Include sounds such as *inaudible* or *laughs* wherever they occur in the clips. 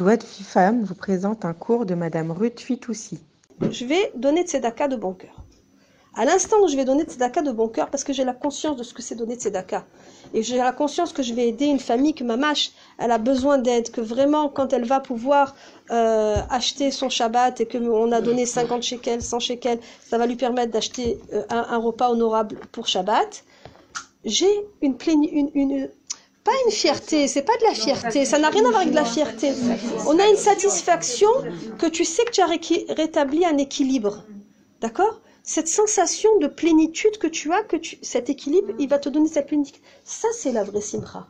De Femme vous présente un cours de Madame Ruth Fitoussi. Je vais donner tzedaka de bon cœur. À l'instant où je vais donner tzedaka de bon cœur, parce que j'ai la conscience de ce que c'est donner tzedaka, et j'ai la conscience que je vais aider une famille, que ma mâche, elle a besoin d'aide, que vraiment, quand elle va pouvoir euh, acheter son Shabbat et qu'on a donné 50 shekels, 100 shekels, ça va lui permettre d'acheter euh, un, repas honorable pour Shabbat, j'ai une, une, une, pas une fierté, c'est pas de la fierté, ça n'a rien à voir avec de la fierté. On a une satisfaction que tu sais que tu as rétabli un équilibre. D'accord? Cette sensation de plénitude que tu as, que tu, cet équilibre, il va te donner cette plénitude. Ça, c'est la vraie simra.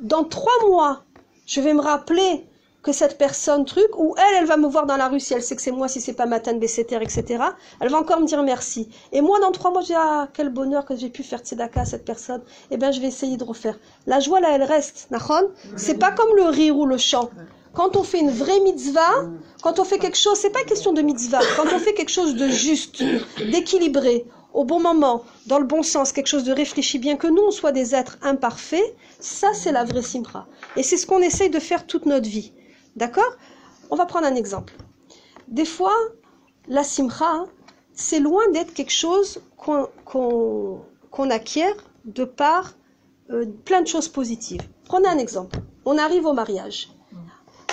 Dans trois mois, je vais me rappeler que cette personne truc, ou elle, elle va me voir dans la rue si elle sait que c'est moi, si c'est pas Matan, Besseter, etc. Elle va encore me dire merci. Et moi, dans trois mois, je dis, ah, quel bonheur que j'ai pu faire tzedaka à cette personne. Eh bien, je vais essayer de refaire. La joie, là, elle reste. Nahon C'est pas comme le rire ou le chant. Quand on fait une vraie mitzvah, quand on fait quelque chose, c'est pas question de mitzvah. Quand on fait quelque chose de juste, d'équilibré, au bon moment, dans le bon sens, quelque chose de réfléchi, bien que nous, on soit des êtres imparfaits, ça, c'est la vraie simra. Et c'est ce qu'on essaye de faire toute notre vie. D'accord? On va prendre un exemple. Des fois, la simra, c'est loin d'être quelque chose qu'on acquiert de par euh, plein de choses positives. Prenez un exemple. On arrive au mariage.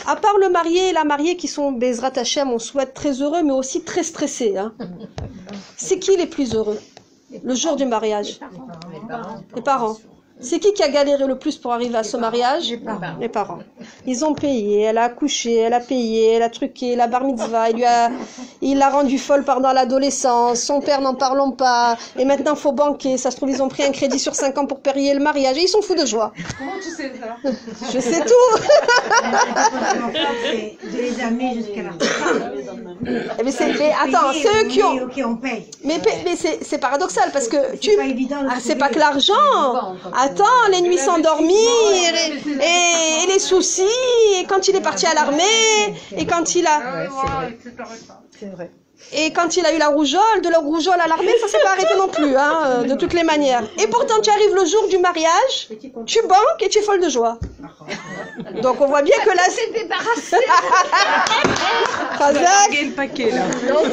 À part le marié et la mariée qui sont Bezrat Hashem, on souhaite très heureux, mais aussi très stressés. hein. C'est qui les plus heureux? Le jour du mariage? Les parents. C'est qui qui a galéré le plus pour arriver à ce mariage Les parents. Ils ont payé, elle a accouché, elle a payé, elle a truqué, la bar mitzvah, il lui a, il l'a rendue folle pendant l'adolescence, son père n'en parlons pas, et maintenant faut banquer, ça se trouve ils ont pris un crédit sur 5 ans pour payer le mariage, et ils sont fous de joie. Comment tu sais ça Je sais tout *laughs* de les amener jusqu'à la Mais c'est, mais attends, Payer, c'est eux qui ont... Ok, on paye. Mais, c'est, paradoxal, parce que tu... C'est pas évident Ah, c'est pas que l'argent. Attends, les nuits sans dormir, et, et- et les soucis, et quand il est parti à l'armée, et quand il a, C'est vrai. Et quand il a eu la rougeole, de la rougeole à l'armée, ça s'est pas arrêté non plus, hein, euh, de toutes les manières. Et pourtant, tu arrives le jour du mariage, tu banques et tu es folle de joie. Donc on voit bien que là, c'est débarrassé. *laughs* Le paquet là. Non,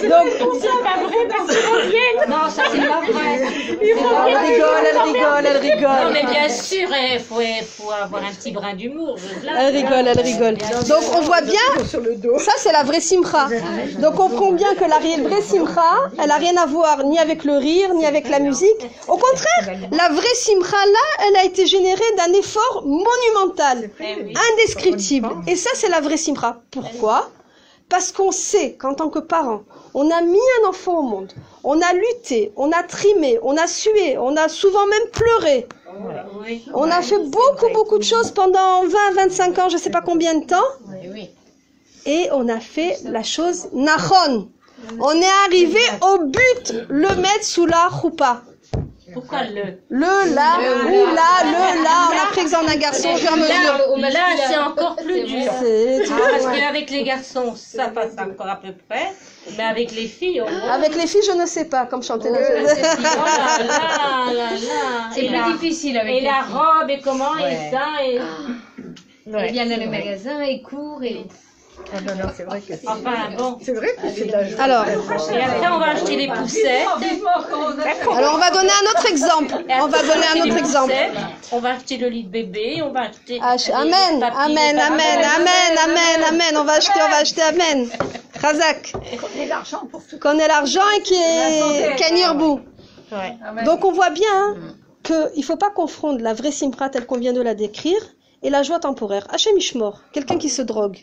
ça c'est pas vrai. Elle rigole, elle rigole, elle Non, rigole. mais bien sûr, il faut, avoir un petit brin d'humour. Elle rigole, elle rigole. Donc on voit bien, ça c'est la vraie simra. Donc on comprend bien que la vraie simra, elle a rien à voir ni avec le rire, ni avec la musique. Au contraire, la vraie simra là, elle a été générée d'un effort monumental, indescriptible. Et ça c'est la vraie simra. Pourquoi? Parce qu'on sait qu'en tant que parent, on a mis un enfant au monde, on a lutté, on a trimé, on a sué, on a souvent même pleuré. On a fait beaucoup, beaucoup de choses pendant 20, 25 ans, je sais pas combien de temps. Et on a fait la chose Nahon. On est arrivé au but, le mettre sous la choupa. Pourquoi le Le là, ou là, le là, on a pris exemple d'un garçon et à mesure. Là, là c'est encore plus dur. Vois, Parce qu'avec les garçons, ça passe encore à peu près. Mais avec les filles, on... Oh Avec les filles, je ne sais pas, comme chanter *laughs* là. C'est Et la- plus difficile avec Et les la filles. robe, et comment, et Ouais. ça, et... Ils viennent dans les magasins, ils courent et... Ah non, non, c'est vrai que c'est. Enfin, bon. C'est vrai que c'est de la joie. Alors, Et après, on va acheter les poussettes. alors on va donner un autre exemple. On va donner acheter un autre exemple. On va acheter le lit de bébé, on va acheter... Ach- les Amen, amen, amen, amen, amen, amen. On va acheter, on va acheter, amen. Razak. Qu'on ait l'argent et qui est Kanirbu. Donc on voit bien qu'il ne faut pas confondre la vraie simpra telle qu'on vient de la décrire et la joie temporaire. Hachem Ishmor, quelqu'un qui se drogue.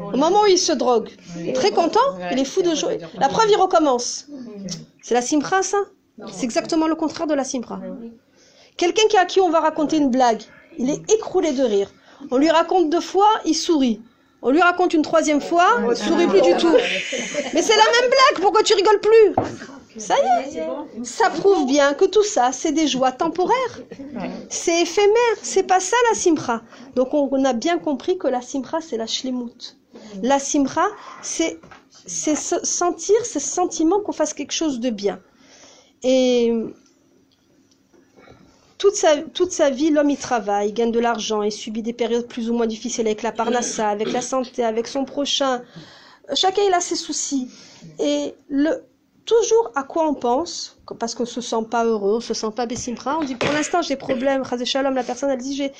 Au moment où il se drogue, il est très content, il est fou de joie. La preuve, il recommence. C'est la simpra, ça? C'est exactement le contraire de la simpra. Quelqu'un qui- à qui on va raconter une blague, il est écroulé de rire. On lui raconte deux fois, il sourit. On lui raconte une troisième fois, il sourit plus du tout. Mais c'est la même blague, pourquoi tu rigoles plus? Ça y est, ça prouve bien que tout ça, c'est des joies temporaires. C'est éphémère, c'est pas ça la simra. Donc on, on a bien compris que la simra, c'est la shlemut. La simra, c'est c'est se- sentir ce sentiment qu'on fasse quelque chose de bien. Et toute sa, toute sa vie, l'homme, il travaille, il gagne de l'argent, il subit des périodes plus ou moins difficiles avec la parnassa, avec la santé, avec son prochain. Chacun, il a ses soucis. Et le, toujours à quoi on pense, parce qu'on se sent pas heureux, on se sent pas bessimra, on dit pour l'instant j'ai des problèmes, la personne elle dit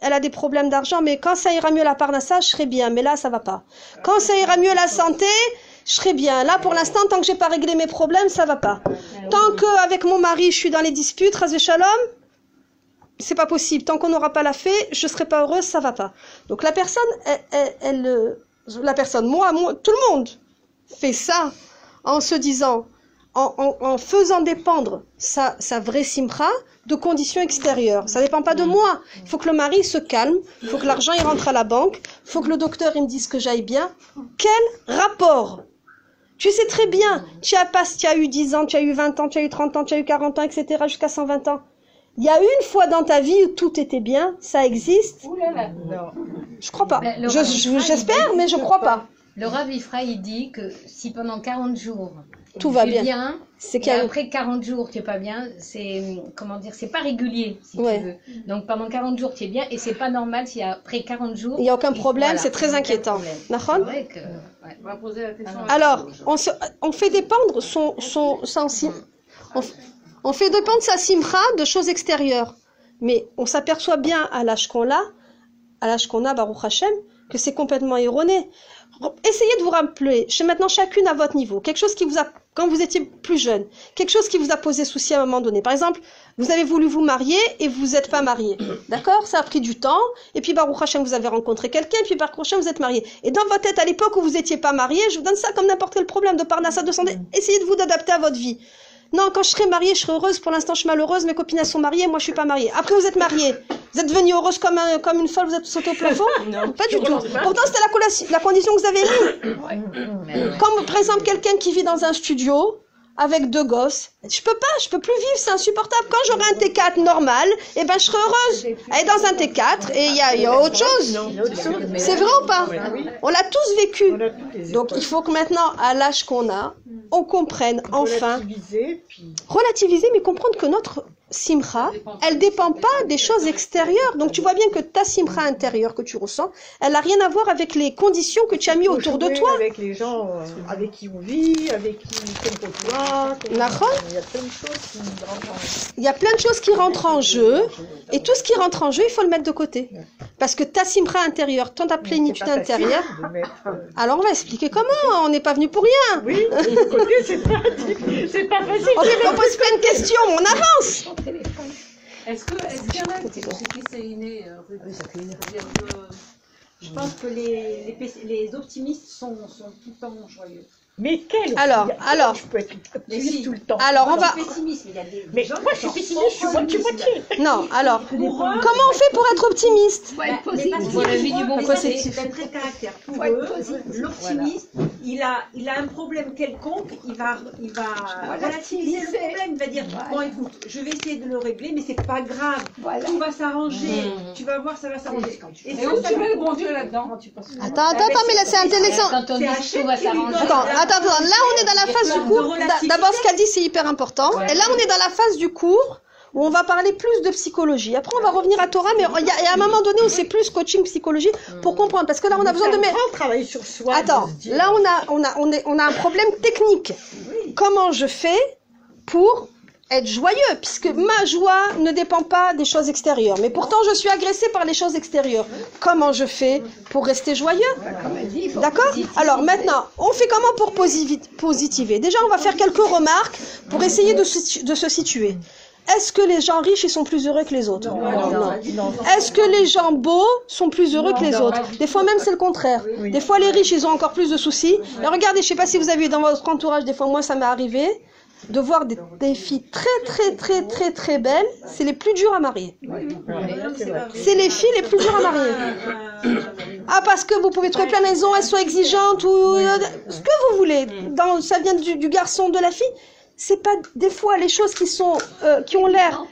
elle a des problèmes d'argent, mais quand ça ira mieux la parnassa, je serai bien, mais là ça va pas. Quand ça ira mieux la santé, je serai bien. Là pour l'instant, tant que j'ai pas réglé mes problèmes, ça va pas. Tant que avec mon mari je suis dans les disputes, Chazé Shalom, c'est pas possible. Tant qu'on n'aura pas la fée, je serai pas heureuse, ça va pas. Donc la personne, elle, elle- euh, la personne, moi, tout le monde fait ça en se disant, en, en- en faisant dépendre sa, sa vraie simra de conditions extérieures. Ça dépend pas de moi. Il faut que le mari se calme, il faut que l'argent il rentre à la banque, il faut que le docteur il me dise que j'aille bien. Quel rapport? Tu sais très bien, tu as, pas, tu as eu 10 ans, tu as eu 20 ans, tu as eu 30 ans, tu as eu 40 ans, etc., jusqu'à 120 ans. Il y a une fois dans ta vie où tout était bien, ça existe? Ouh là là. Non. Je crois pas. Le- le Je- je- J'espère, mais je crois pas. Le Rav Ifra, il dit que si pendant 40 jours Tout va es bien. C'est et y après 40 jours tu es pas bien, c'est comment dire, c'est pas régulier si Ouais. tu veux. Donc pendant 40 jours tu es bien et c'est pas normal si après 40 jours il n'y a aucun problème, voilà, c'est très y inquiétant. vrai que ouais. On va poser la question. Alors, on, se- on fait dépendre son, son, son sim- on, fait dépendre sa simra de choses extérieures. Mais on s'aperçoit bien à l'âge qu'on a, à l'âge qu'on a, Baruch Hashem, que c'est complètement erroné. Essayez de vous rappeler, chez maintenant chacune à votre niveau, quelque chose qui vous a, quand vous étiez plus jeune, quelque chose qui vous a posé souci à un moment donné. Par exemple, vous avez voulu vous marier et vous n'êtes pas marié. *clears throat* D'accord? Ça a pris du temps. Et puis, Baruch Hashem, vous avez rencontré quelqu'un. Et puis, Baruch Hashem, vous êtes marié. Et dans votre tête, à l'époque où vous n'étiez pas marié, je vous donne ça comme n'importe quel problème de parnassa, de santé. Essayez de vous adapter à votre vie. Non, quand je serai mariée, je serai heureuse. Pour l'instant, je suis malheureuse. Mes copines, elles sont mariées. Moi, je suis pas mariée. Après, vous êtes mariée. Vous êtes devenue heureuse comme, un- comme une folle. Vous êtes sauté au plafond *laughs* Non. Pas du tout. Pourtant, c'était la, condition que vous avez mis. *coughs* Comme, par exemple, quelqu'un qui vit dans un studio avec deux gosses. Je peux pas, je peux plus vivre, c'est insupportable. Quand j'aurai un T4 normal, eh ben, je serai heureuse. Elle est dans un T4 et il y a, y a autre chose. C'est vrai ou pas? On l'a tous vécu. Donc il faut que maintenant, à l'âge qu'on a, on comprenne enfin, relativiser, mais comprendre que notre simra, elle dépend pas des choses extérieures. Donc tu vois bien que ta simra intérieure que tu ressens, elle n'a rien à voir avec les conditions que tu as mis autour de toi. Avec les gens euh, avec qui on vit, avec qui qu'on côtoie. Il y a plein de choses qui rentrent en- Il y a plein de choses qui rentrent en jeu, et tout ce qui rentre en jeu, il faut le mettre de côté. Parce que ta simra intérieure, ton ta plénitude intérieure, mettre, euh, alors on va expliquer comment, on n'est pas venu pour rien. Oui, c'est pas, facile. On, on pose plein de questions, on avance. Est-ce que- est-ce qu'il y en a qui c'est inné euh, que- Je pense que les, les, les optimistes sont, sont tout le temps joyeux. Mais quel Alors, alors. Je peux être optimiste si. tout le temps. Alors on va... Mais il y a des, Mais des gens moi, je suis pessimiste, je suis moitié-moitié. Non, alors, Pour comment on fait pour être optimiste bah, mais parce Faut la vie du bon côté. c'est un trait de caractère. Pour eux, l'optimiste, il, a, il a un problème quelconque, il va, il va relativiser le problème. Il va dire Bon, écoute, je vais essayer de le régler, mais c'est pas grave. Tout va s'arranger. Tu vas voir, ça va s'arranger. Et où tu mets le bon Dieu là-dedans Attends, attends, attends, mais là c'est intéressant. Quand on dit tout va s'arranger. Attends, attends, là on est dans la phase du cours. D'a- D'abord, ce qu'elle dit, c'est hyper important. Et là, on est dans la phase du cours où on va parler plus de psychologie. Après, on va revenir à Torah, mais il y, a y a un moment donné où c'est plus coaching psychologie pour comprendre. Parce que là, on a besoin de C'est un mettre. grand travail sur soi. Attends, là, on a, on a, on est, on a un problème technique. Comment je fais pour être joyeux, puisque ma joie ne dépend pas des choses extérieures. Mais pourtant, je suis agressée par les choses extérieures. Comment je fais pour rester joyeux D'accord Alors maintenant, on fait comment pour posi- positiver? Déjà, on va faire quelques remarques pour essayer de se, de se situer. Est-ce que les gens riches ils sont plus heureux que les autres? Non. Est-ce que les gens beaux sont plus heureux que les autres? Des fois même c'est le contraire. Des fois les riches ils ont encore plus de soucis. Et regardez, je sais pas si vous avez eu dans votre entourage, des fois moi ça m'est arrivé de voir des, filles très très très très très belles. C'est les plus durs à marier. C'est les filles les plus dures à marier. Ah parce que vous pouvez trouver plein de elles sont exigeantes ou euh, ce que vous voulez. Dans, ça vient du, du garçon de la fille. C'est pas des fois les choses qui sont euh, qui ont l'air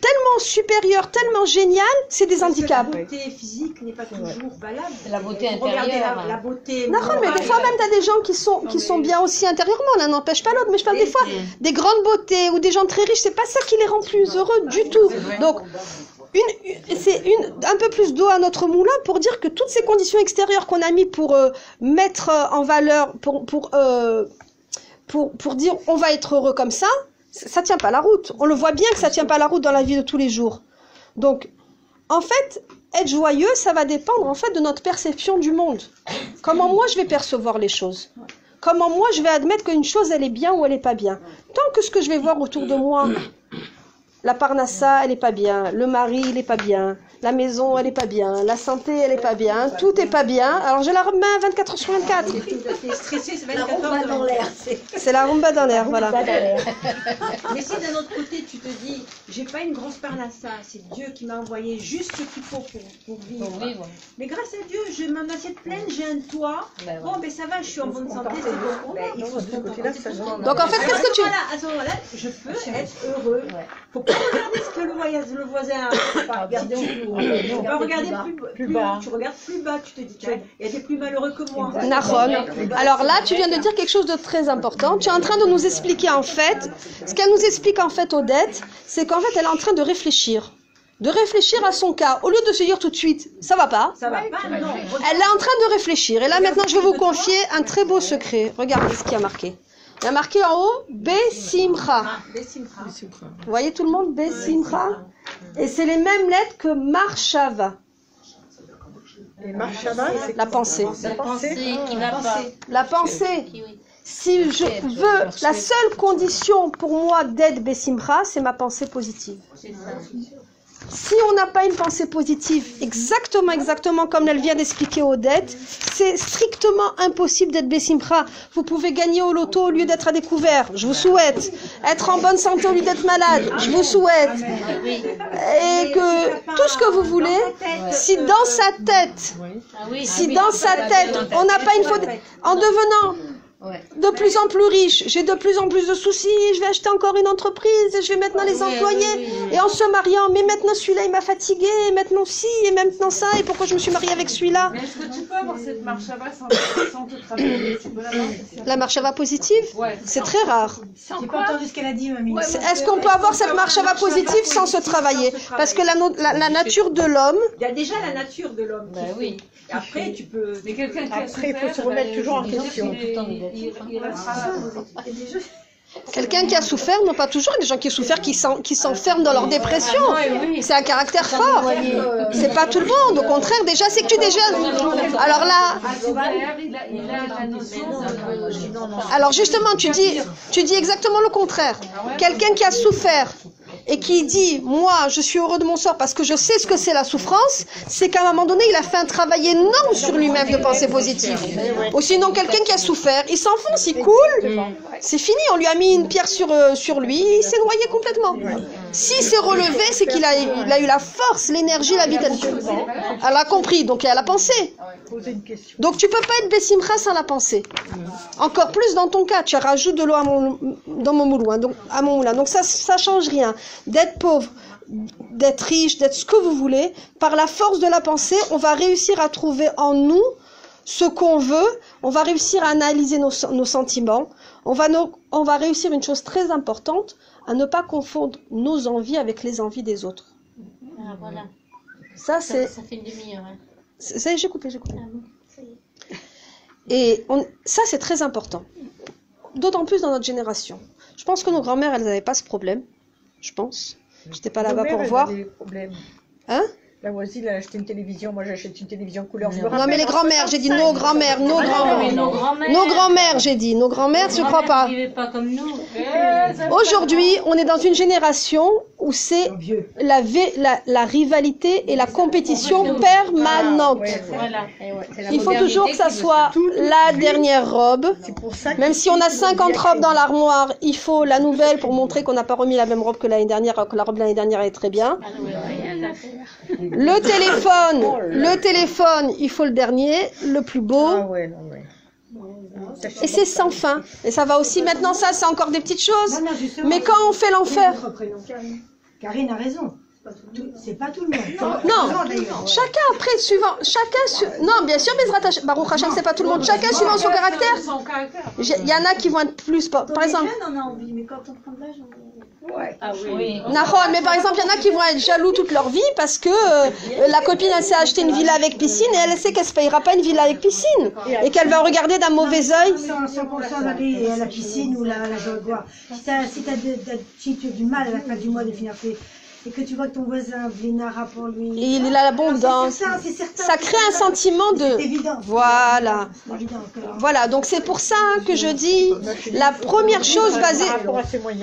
tellement supérieur, tellement génial, c'est des handicaps. La beauté physique n'est pas toujours valable. La beauté intérieure, la, hein. la beauté. Non, mais des fois même, tu as des gens qui sont, qui sont bien aussi intérieurement, l'un n'empêche pas l'autre, mais je parle des fois des grandes beautés ou des gens très riches, c'est pas ça qui les rend plus heureux du tout. Donc, c'est une, un peu plus d'eau à notre moulin pour dire que toutes ces conditions extérieures qu'on a mis pour euh, mettre euh, en valeur, pour, pour, euh, pour, pour dire on va être heureux comme ça, ça tient pas la route. On le voit bien que ça tient pas la route dans la vie de tous les jours. Donc, en fait, être joyeux, ça va dépendre en fait de notre perception du monde. Comment moi je vais percevoir les choses. Comment moi je vais admettre qu'une chose elle est bien ou elle est pas bien. Tant que ce que je vais voir autour de moi, la parnassa elle est pas bien, le mari il est pas bien, la maison elle est pas bien, la santé elle est pas bien, tout est pas bien. Alors je la remets 24 heures sur 24. T'es stressé, c'est 24 heures dans l'air. C'est la rumba dans l'air, voilà. *laughs* Mais si d'un autre côté tu te dis, j'ai pas une grosse parnassa, c'est Dieu qui m'a envoyé juste ce qu'il faut pour, pour vivre. Pour vivre. Mais grâce à Dieu, j'ai mon assiette pleine, j'ai un toit. Ben Bon, ben ça va, je suis en bonne santé, c'est bon. Ben, il faut de ce côté-là, ça va. Donc en fait, qu'est-ce que tu... Voilà, à ce moment-là, je peux être heureux. Faut pas regarder ce que le, voyage, le voisin a. Pas regarder Tu vas regarder plus, plus, bas. Tu regardes plus bas, tu te dis, tiens, il y a des plus malheureux que moi. Nahon. Alors là, tu viens de dire quelque chose de très important. Tu es en train de nous expliquer en fait, ce qu'elle nous explique en fait Odette, c'est qu'en fait elle est en train de réfléchir. De réfléchir à son cas. Au lieu de se dire tout de suite, ça va pas. Ça va pas, non. Elle est en train de réfléchir. Et là maintenant, je vais vous confier un très beau secret. Regardez ce qu'il y a marqué. Il y a marqué en haut, Besimcha. Bessimcha. Vous voyez tout le monde, Besimcha Et c'est les mêmes lettres que Marshava, Et Marshava, c'est la pensée. la Pensée pensée. qui va pas. La pensée. Oui. Si je veux, la seule condition pour moi d'être Bessimcha, c'est ma pensée positive. Si on n'a pas une pensée positive, exactement, exactement comme elle vient d'expliquer Odette, c'est strictement impossible d'être Bessimcha. Vous pouvez gagner au loto au lieu d'être à découvert. Je vous souhaite. Être en bonne santé au lieu d'être malade. Je vous souhaite. Et que tout ce que vous voulez, si dans sa tête, si dans sa tête, on n'a pas une faute, en devenant Ouais. de plus en plus riche, j'ai de plus en plus de soucis, je vais acheter encore une entreprise, je vais maintenant les Oui, employer, et en se mariant, mais maintenant celui-là il m'a fatigué, et maintenant ci, et maintenant ça, et pourquoi je me suis mariée avec celui-là Mais est-ce que tu peux avoir cette marche à bas sans, sans te travailler La marche à va positive, Ouais. c'est très rare. J'ai pas entendu ce qu'elle a dit, mamie. C'est- Est-ce qu'on peut avoir cette marche à va positive sans se travailler Parce que la, no- la- la nature de l'homme, Il y a déjà la nature de l'homme. Bah oui. Après, tu peux. Mais quelqu'un qui a Après, il faut se remettre ben, toujours en question. Il, il restera quelqu'un qui a souffert, non pas toujours, il y a des gens qui ont souffert qui s'en- qui s'enferment dans leur dépression. C'est un caractère fort. C'est pas tout le monde, au contraire, déjà, c'est que tu déjà... Alors là, Ah. Alors justement, tu dis, tu dis exactement le contraire. Quelqu'un qui a souffert et qui dit, moi, je suis heureux de mon sort parce que je sais ce que c'est la souffrance, c'est qu'à un moment donné, il a fait un travail énorme sur lui-même de pensée positive. Ou sinon, quelqu'un qui a souffert, il s'enfonce, il coule, c'est fini, on lui a mis une pierre sur, euh, sur lui, il s'est noyé complètement. S'il s'est relevé, c'est qu'il a, eu la force, l'énergie, la vitalité. Elle a compris, donc elle a pensé. Donc tu peux pas être Bessimcha sans la pensée. Encore plus dans ton cas, tu rajoutes de l'eau à mon, dans mon moulin, donc ça, ça change rien. D'être pauvre, d'être riche, d'être ce que vous voulez, par la force de la pensée, on va réussir à trouver en nous ce qu'on veut. On va réussir à analyser nos, sentiments. On va réussir une chose très importante, à ne pas confondre nos envies avec les envies des autres. Ah, voilà. Ça, Ça, c'est ça fait une demi-heure. hein. c'est- ça y est, j'ai coupé, j'ai coupé. Ah bon. Et on- ça, c'est très important. D'autant plus dans notre génération. Je pense que nos grands-mères, elles n'avaient pas ce problème. Je pense. J'étais pas là-bas pour voir. avaient des problèmes. Hein? La voisine, elle a acheté une télévision. Moi, j'achète une télévision couleur. Je me Non, mais les grands-mères, j'ai dit nos 65, grands-mères, nos Ah, grands-mères. nos grands-mères. Nos grands-mères, j'ai dit. Nos grands-mères, je crois pas. Vivaient pas comme nous. Aujourd'hui, on est dans une génération où c'est la, la, la rivalité et la compétition permanente. C'est la Il faut toujours que ça soit la dernière robe. Même si on a 50 robes dans l'armoire, il faut la nouvelle pour montrer qu'on n'a pas remis la même robe que l'année dernière, alors que la robe de l'année dernière est très bien. Ah. Le téléphone, le téléphone, il faut le dernier, le plus Ah beau. ouais, non, ouais. Et c'est sans fin. Et ça va aussi, maintenant ça, c'est encore des petites choses. Mais quand on fait l'enfer, Karine a raison. C'est pas tout le monde. Non. Chacun après, suivant, chacun, su- non, bien sûr, Bezrat Hashem- Baruch Hashem, c'est pas tout le monde. Chacun suivant son caractère. Il y en a qui vont être plus, par, par exemple. on a envie, mais quand on prend de l'âge, on Ah oui. Nahon, mais par exemple, il y en a qui vont être jaloux toute leur vie parce que euh, la copine, elle s'est acheté une villa avec piscine et elle sait qu'elle se payera pas une villa avec piscine et qu'elle va regarder d'un mauvais œil. Sans, sans aller à la piscine ou la, la. Si t'as si t'as de- de- si tu as du mal à la fin du mois de finir tes- et que tu vois que ton voisin Vénara pour lui. Et il a l'abondance. C'est certain, c'est certain. Ça crée un sentiment C'est de... évident. Voilà. C'est évident que- Voilà, donc c'est pour ça que je dis la première chose basée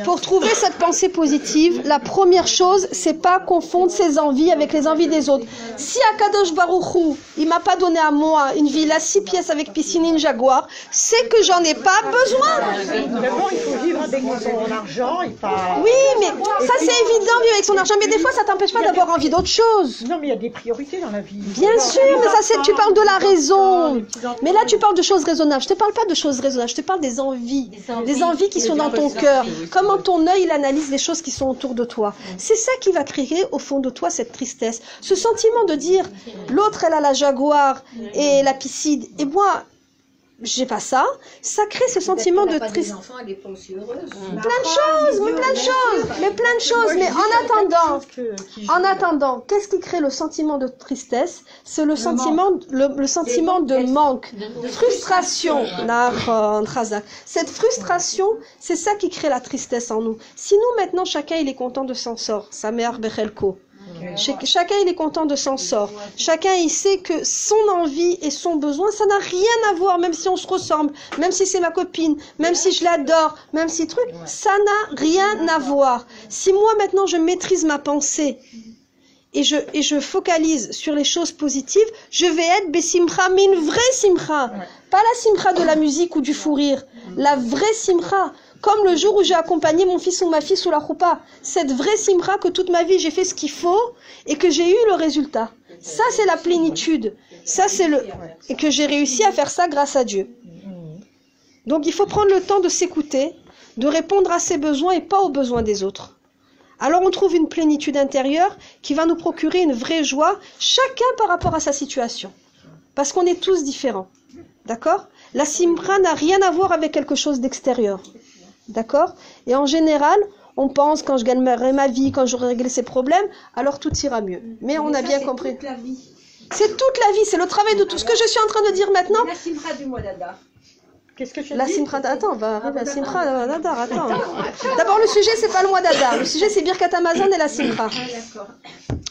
pour trouver cette pensée positive, la première chose, c'est pas confondre ses envies avec les envies des autres. Si Akadosh Baruchou, il m'a pas donné à moi une villa six pièces avec piscine et une jaguar, c'est que j'en ai pas besoin. D'abord, il faut vivre avec son argent et pas. Oui, mais ça c'est évident vivre avec son argent, mais des fois ça t'empêche pas d'avoir envie d'autre chose. Non, mais il y a des priorités dans la vie. Bien sûr, mais ça c'est tu parles de la raison. Mais là tu parles de choses raisonnables. Je te parle pas de choses raisonnables, je te parle des envies, des envies qui sont dans ton cœur. Comment ton œil il analyse les choses qui sont autour de toi. C'est ça qui va créer au fond de toi cette tristesse, ce sentiment de dire l'autre elle a la jaguar et la piscine et moi j'ai pas ça. Ça crée ce sentiment de tristesse. Plein de choses, mais plein de choses, mais plein de choses. Mais en attendant, en attendant, qu'est-ce qui crée le sentiment de tristesse? C'est le, sentiment, le, sentiment de manque, frustration. Cette frustration, c'est ça qui crée la tristesse en nous. Si nous maintenant chacun il est content de s'en sort, sa mère Bechelko. Ch- Chacun il est content de s'en sort. Chacun il sait que son envie et son besoin, ça n'a rien à voir, même si on se ressemble, même si c'est ma copine, même si je l'adore, même si truc, ça n'a rien à voir. Si moi maintenant je maîtrise ma pensée et je, et je focalise sur les choses positives, je vais être Bessimcha, mais une vraie Simcha. Pas la Simcha de la musique ou du fou rire. La vraie Simcha. Comme le jour où j'ai accompagné mon fils ou ma fille sous la choupa. Cette vraie Simcha que toute ma vie j'ai fait ce qu'il faut et que j'ai eu le résultat. Ça c'est la plénitude. Ça c'est le, et que j'ai réussi à faire ça grâce à Dieu. Donc il faut prendre le temps de s'écouter, de répondre à ses besoins et pas aux besoins des autres. Alors on trouve une plénitude intérieure qui va nous procurer une vraie joie, chacun par rapport à sa situation. Parce qu'on est tous différents. D'accord? La simra n'a rien à voir avec quelque chose d'extérieur. D'accord? Et en général, on pense quand je gagnerai ma vie, quand j'aurai réglé ces problèmes, alors tout ira mieux. Mais on a bien compris. la vie. C'est toute la vie, c'est le travail de tout ce que je suis en train de dire maintenant. La simra du mois d'Adar. Qu'est-ce que tu as La simra, attends, on va arriver à simra d'Adar, attends. D'abord le sujet c'est pas le mois d'Adar, le sujet c'est Birkat Amazon et la simra.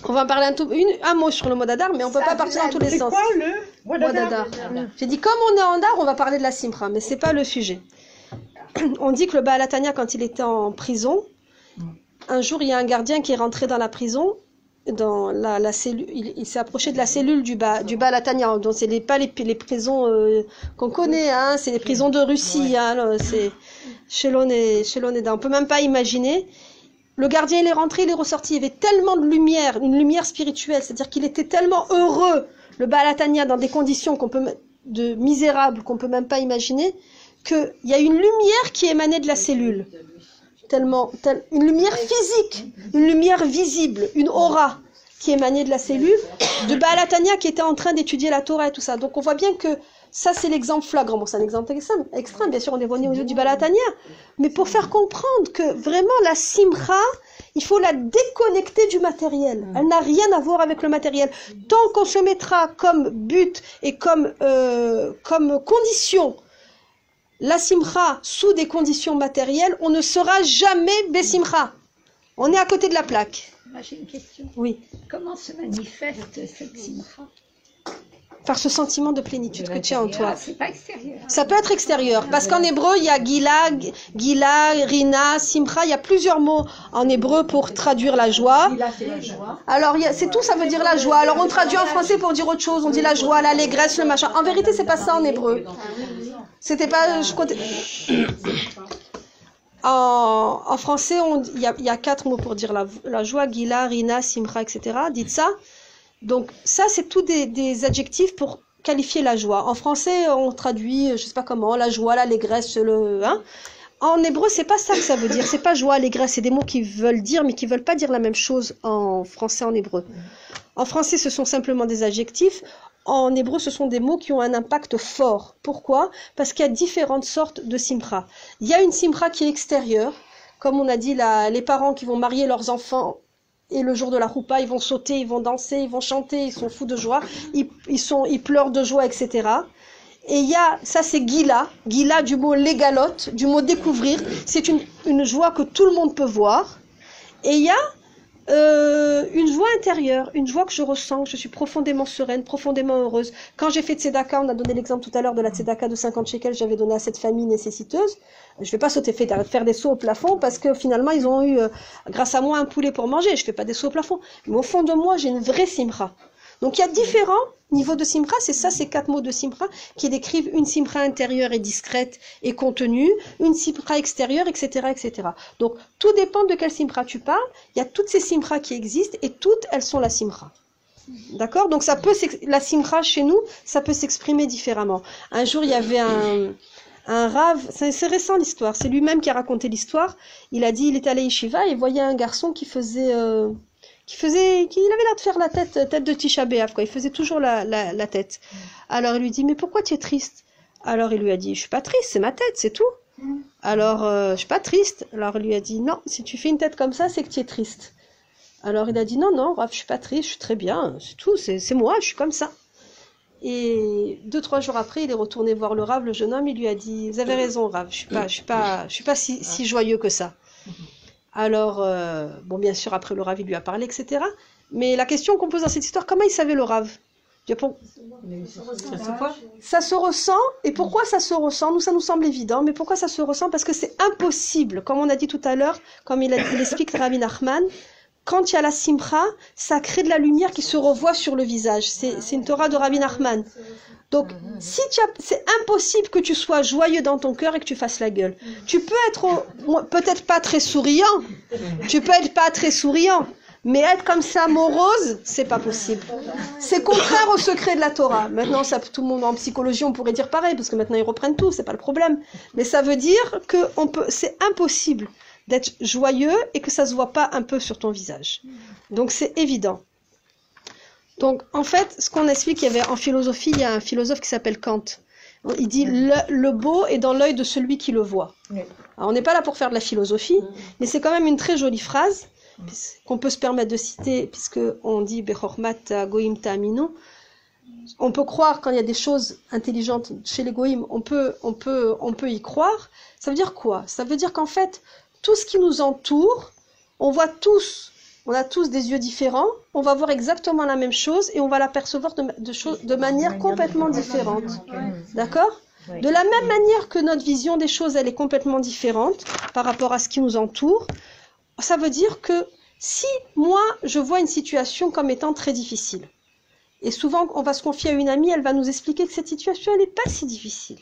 On va en parler un, tout, une, un mot sur le mois d'Adar, mais on peut pas partir dans tous les C'est sens. quoi le mois Mois d'Adar d'Adar. J'ai dit comme on est en Dar, on va parler de la simra, mais c'est pas le sujet. On dit que le Baal Tanya, quand il était en prison, un jour il y a un gardien qui est rentré dans la prison, dans la, la cellule, il, il s'est approché de la cellule du, du Baal Tanya. Donc c'est pas les, les prisons euh, qu'on connaît, hein, c'est les prisons de Russie, hein, là, c'est Shelon et. On peut même pas imaginer. Le gardien il est rentré, il est ressorti, il y avait tellement de lumière, une lumière spirituelle, c'est-à-dire qu'il était tellement heureux, le Baal Tanya, dans des conditions qu'on peut de misérables qu'on peut même pas imaginer, qu'il y a une lumière qui émanait de la cellule. Tellement, tel- une lumière physique, une lumière visible, une aura qui émanait de la cellule, de Baalatania qui était en train d'étudier la Torah et tout ça. Donc on voit bien que ça c'est l'exemple flagrant. Bon, c'est un exemple extrême, bien sûr, on est venu au niveau du Baalatania, mais pour faire comprendre que vraiment la simra, il faut la déconnecter du matériel. Elle n'a rien à voir avec le matériel. Tant qu'on se mettra comme but et comme, euh, comme condition la simcha sous des conditions matérielles, on ne sera jamais besimcha. On est à côté de la plaque. Moi, j'ai une question. Oui. Comment se manifeste cette simcha? Par ce sentiment de plénitude que tu as en toi. Ah, pas. Ça peut être extérieur, parce qu'en hébreu, il y a gila, gila, rina, simcha, il y a plusieurs mots en hébreu pour traduire la joie. Alors, c'est tout, ça veut dire la joie. Alors, on traduit en français pour dire autre chose, on dit la joie, l'allégresse, le machin. En vérité, c'est pas ça en hébreu. C'était pas, je comptais- En, en français, on- il y a, il y a quatre mots pour dire la, la joie, gila, rina, simcha, etc. Dites ça. Donc ça, c'est tous des, adjectifs pour qualifier la joie. En français, on traduit, je sais pas comment, la joie, l'allégresse, le. Hein. En hébreu, c'est pas ça que ça veut dire. C'est pas joie, allégresse. C'est des mots qui veulent dire, mais qui veulent pas dire la même chose en français, en hébreu. En français, ce sont simplement des adjectifs. En hébreu, ce sont des mots qui ont un impact fort. Pourquoi? Parce qu'il y a différentes sortes de simra. Il y a une simra qui est extérieure, comme on a dit, la- les parents qui vont marier leurs enfants et le jour de la roupa, ils vont sauter, ils vont danser, ils vont chanter, ils sont fous de joie, ils, ils sont, ils pleurent de joie, etc. Et il y a, ça c'est Gila, Gila du mot légalote, du mot découvrir. C'est une, une joie que tout le monde peut voir. Et il y a euh, une joie intérieure, une joie que je ressens, je suis profondément sereine, profondément heureuse. Quand j'ai fait Tzedaka, on a donné l'exemple tout à l'heure de la Tzedaka de 50 shekels, j'avais donné à cette famille nécessiteuse. Je vais pas sauter faire des sauts au plafond parce que finalement ils ont eu, euh, grâce à moi, un poulet pour manger. Je fais pas des sauts au plafond. Mais au fond de moi, j'ai une vraie simra. Donc il y a différents niveaux de simra, c'est ça ces quatre mots de simra qui décrivent une simra intérieure et discrète et contenue, une simra extérieure, etc., etc. Donc tout dépend de quelle simra tu parles. Il y a toutes ces simras qui existent et toutes elles sont la simra. D'accord? Donc ça peut la simra chez nous, ça peut s'exprimer différemment. Un jour il y avait un un rave, c'est récent l'histoire, c'est lui-même qui a raconté l'histoire. Il a dit il était allé à Yeshiva et voyait un garçon qui faisait euh, qui faisait, qui il avait l'air de faire la tête, tête de Tisha B'Av, quoi. Il faisait toujours la, la, la tête. Alors il lui dit, mais pourquoi tu es triste? Alors il lui a dit, je suis pas triste, c'est ma tête, c'est tout. Alors euh, je suis pas triste. Alors il lui a dit, non, si tu fais une tête comme ça, c'est que tu es triste. Alors il a dit, non, non, Rav, je suis pas triste, je suis très bien, c'est tout, c'est moi, je suis comme ça. Et deux, trois jours après, il est retourné voir le Rav, le jeune homme, il lui a dit, vous avez raison, Rav, je suis pas, je suis pas, je suis pas si, si joyeux que ça. Alors, euh, bon, bien sûr, après le Rav, il lui a parlé, etc. Mais la question qu'on pose dans cette histoire, comment il savait le Rav? Ça se ressent. Et pourquoi ça se ressent? Nous, ça nous semble évident. Mais pourquoi ça se ressent? Parce que c'est impossible. Comme on a dit tout à l'heure, comme il, a- il explique Rabbi Nachman, quand il y a la simra, ça crée de la lumière qui se revoit sur le visage. C'est c'est une Torah de Rabbi Nachman. Donc, si tu as, c'est impossible que tu sois joyeux dans ton cœur et que tu fasses la gueule. Tu peux être peut-être pas très souriant, tu peux être pas très souriant, mais être comme ça morose, c'est pas possible. C'est contraire au secret de la Torah. Maintenant, ça, tout le monde en psychologie, on pourrait dire pareil, parce que maintenant ils reprennent tout, c'est pas le problème. Mais ça veut dire que on peut, c'est impossible d'être joyeux et que ça se voit pas un peu sur ton visage. Donc c'est évident. Donc en fait, ce qu'on explique, il y avait en philosophie, il y a un philosophe qui s'appelle Kant. Il dit le, le beau est dans l'œil de celui qui le voit. Alors, on n'est pas là pour faire de la philosophie, mais c'est quand même une très jolie phrase qu'on peut se permettre de citer, puisque on dit Bechormat goim ta'aminu. On peut croire quand il y a des choses intelligentes chez les goïms, on peut, on peut, on peut y croire. Ça veut dire quoi? Ça veut dire qu'en fait, tout ce qui nous entoure, on voit tous, on a tous des yeux différents, on va voir exactement la même chose et on va l'apercevoir de, de, de manière complètement différente. D'accord? De la même manière que notre vision des choses, elle est complètement différente par rapport à ce qui nous entoure, ça veut dire que si moi, je vois une situation comme étant très difficile, et souvent on va se confier à une amie, elle va nous expliquer que cette situation, elle n'est pas si difficile.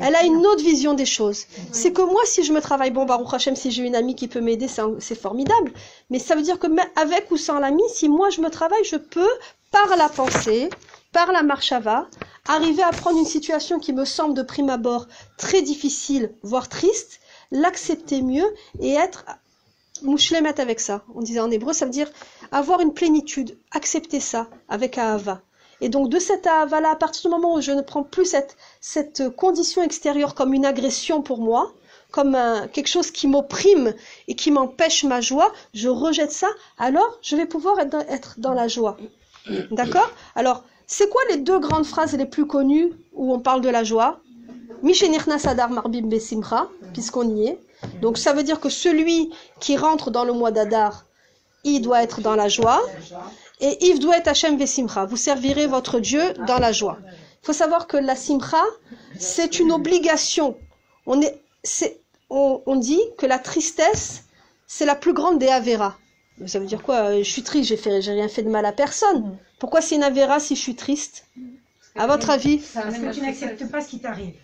Elle a une autre vision des choses. C'est que moi, si je me travaille, bon, Baruch Hashem, si j'ai une amie qui peut m'aider, c'est formidable. Mais ça veut dire que même avec ou sans l'amie, si moi je me travaille, je peux, par la pensée, par la marchava, arriver à prendre une situation qui me semble de prime abord très difficile, voire triste, l'accepter mieux et être mouchlemet avec ça. On disait en hébreu, ça veut dire avoir une plénitude, accepter ça avec ahava. Et donc de cette ahava-là, à partir du moment où je ne prends plus cette, cette condition extérieure comme une agression pour moi, comme quelque chose qui m'opprime et qui m'empêche ma joie, je rejette ça, alors je vais pouvoir être dans, la joie. D'accord? Alors, c'est quoi les deux grandes phrases les plus connues où on parle de la joie? Mishenirna Sadar Marbim Besimcha, puisqu'on y est. Donc ça veut dire que celui qui rentre dans le mois d'Adar, il doit être dans la joie. Et Yves être Hachem Vesimcha. Vous servirez votre Dieu dans la joie. Il faut savoir que la Simcha, c'est une obligation. On, est, on, dit que la tristesse, c'est la plus grande des Averas. Mais Ça veut dire quoi Euh, Je suis triste, j'ai, j'ai rien fait de mal à personne. Pourquoi c'est une Avera si je suis triste À votre avis Parce que tu n'acceptes pas ce qui t'arrive.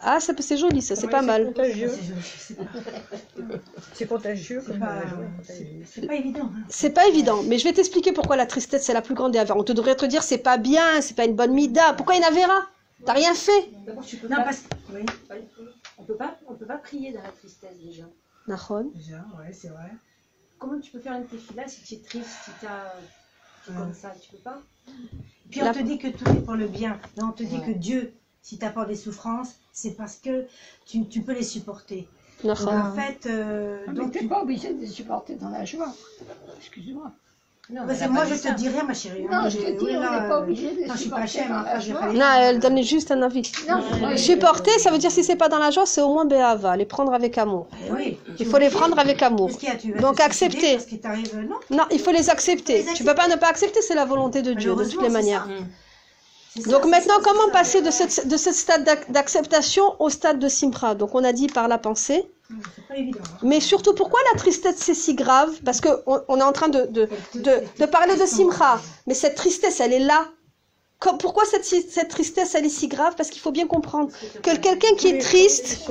Ah, c'est joli, ça, c'est pas C'est mal. contagieux. C'est pas. *laughs* C'est contagieux C'est pas, euh, pas évident. hein. C'est pas évident, mais je vais t'expliquer pourquoi la tristesse c'est la plus grande des. On te devrait te dire c'est pas bien, c'est pas une bonne mida. Pourquoi une Avera T'as rien fait Non, parce que. Oui. On peut pas, on peut pas prier dans la tristesse déjà. Nahon. Déjà, ouais, c'est vrai. Comment tu peux faire une tefila si tu es triste, si tu es Ouais. comme ça, tu peux pas? Puis on La- te dit que tout est pour le bien. Mais on te dit Ouais. que Dieu, si t'apporte des souffrances, c'est parce que tu, tu peux les supporter. Donc en fait, euh, Ah, donc, tu- pas obligé de les supporter dans la joie. Excuse-moi. Non, Parce que a moi je te rien, ma chérie. Non, Moi, je te dis, oui, on n'est pas euh, obligé de Quand je suis pas supporter chère, dans hein, la joie. Non, elle donne juste un avis. Non, Supporter, ça veut dire si c'est pas dans la joie, c'est au moins béava, les prendre avec amour. Eh oui. Il faut les prendre avec amour. Tu Donc, accepter. T'arrive, non Non, il faut les accepter. Les Tu peux pas ne pas accepter, c'est la volonté de Dieu, de toutes les manières. Donc maintenant, comment passer de, cette, de ce stade d'ac- d'acceptation au stade de simpra Donc on a dit par la pensée, hein. mais surtout pourquoi la tristesse c'est si grave? Parce qu'on on est en train de, de, de, de parler de simra, mais cette tristesse elle est là. Comme- pourquoi cette, cette tristesse elle est si grave? Parce qu'il faut bien comprendre que quelqu'un qui est triste,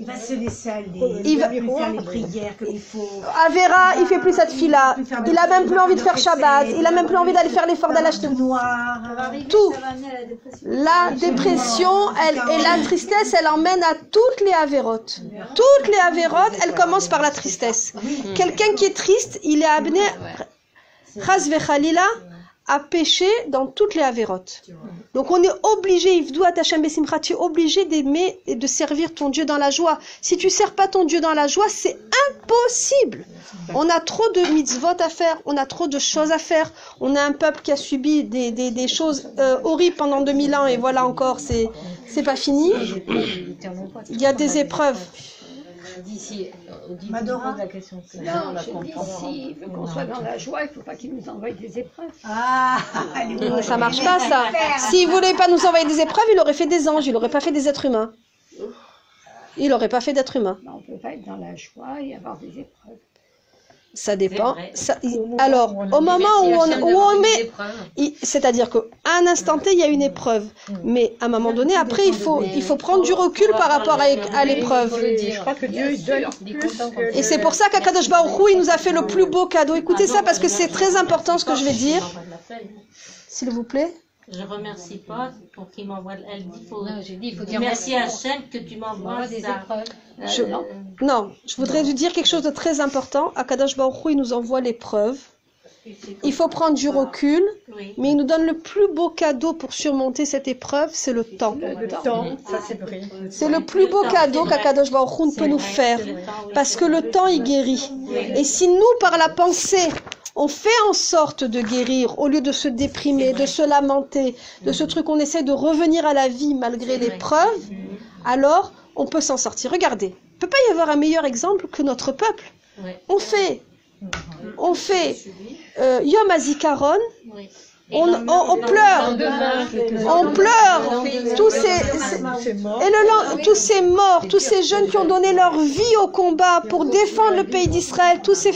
Il va se laisser aller. Il Il va- plus faire les prières comme il faut. Avera, il fait plus cette fila, il a même plus envie de faire Shabbat, il a même plus envie d'aller faire l'effort d'aller acheter noir. tout. La dépression elle, et la tristesse, elle emmène à toutes les avérotes. Toutes les avérotes, elles commencent par la tristesse. Quelqu'un qui est triste, il est amené, vechalila, à pécher dans toutes les avérotes. Donc on est obligé, Yvdou Atachem Besimcha, tu es obligé d'aimer et de servir ton Dieu dans la joie. Si tu sers pas ton Dieu dans la joie, c'est impossible. On a trop de mitzvot à faire, on a trop de choses à faire. On a un peuple qui a subi des, des, des choses euh, horribles pendant 2000 ans et voilà encore, c'est c'est pas fini. Il y a des épreuves. D'ici, on dit Madora la question. que- Non, on la je dis, s'il veut qu'on soit dans la joie, il ne faut pas qu'il nous envoie des épreuves. Ah, *laughs* allez, Ça marche pas ça. S'il voulait pas nous envoyer des épreuves, il aurait fait des anges, il aurait pas fait des êtres humains. Il aurait pas fait d'êtres humains. Ben, on ne peut pas être dans la joie et avoir des épreuves. Ça dépend. Ça- alors, au moment où on, où met C'est-à-dire qu'à un instant T, il y a une épreuve. Mais à un moment donné, après, il faut, il faut prendre du recul par rapport à, à l'épreuve. Je crois que Dieu, il donne Il est plus content que Et c'est pour ça qu'Akadosh Baruch il nous a fait le plus beau cadeau. Écoutez ça parce que c'est très important ce que je vais dire. S'il vous plaît. Je remercie pas pour qu'il m'envoie. Elle dit faut. Non, dit, faut dire Merci merci. Hachem que tu m'envoies des ça. épreuves. Je- Euh, Non, je voudrais vous dire quelque chose de très important. Akadosh Baruch Hu, il nous envoie l'épreuve. Il faut prendre du recul, Oui. mais il nous donne le plus beau cadeau pour surmonter cette épreuve, c'est le temps. le temps. Ça, c'est vrai. C'est le plus beau cadeau qu'Akadosh Baruch Hu peut nous faire. Parce que le temps, il guérit. Et si nous, par la pensée, on fait en sorte de guérir, au lieu de se déprimer, de se lamenter, de ce truc, on essaie de revenir à la vie malgré l'épreuve, alors on peut s'en sortir. Regardez, il ne peut pas y avoir un meilleur exemple que notre peuple. On fait, on fait euh, Yom Hazikaron, Oui. On, on, on pleure, on pleure, tous ces, et le, lan- tous ces morts, tous ces jeunes qui ont donné leur vie au combat pour défendre le pays d'Israël, tous ces,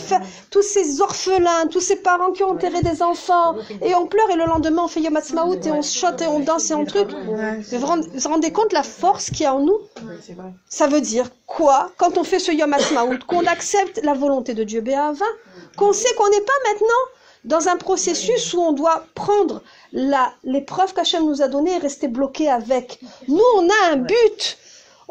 tous ces orphelins, tous ces parents qui ont enterré des enfants, et on pleure et le lendemain on fait Yom Ha'atzmaut et on chote et on danse et on truc. Vous vous rendez compte la force qu'il y a en nous? Ça veut dire quoi? Quand on fait ce Yom Ha'atzmaut, qu'on accepte la volonté de Dieu Béhava, qu'on sait qu'on n'est pas maintenant dans un processus où on doit prendre la, l'épreuve qu'Hachem nous a donnée et rester bloqué avec. Nous, on a un but.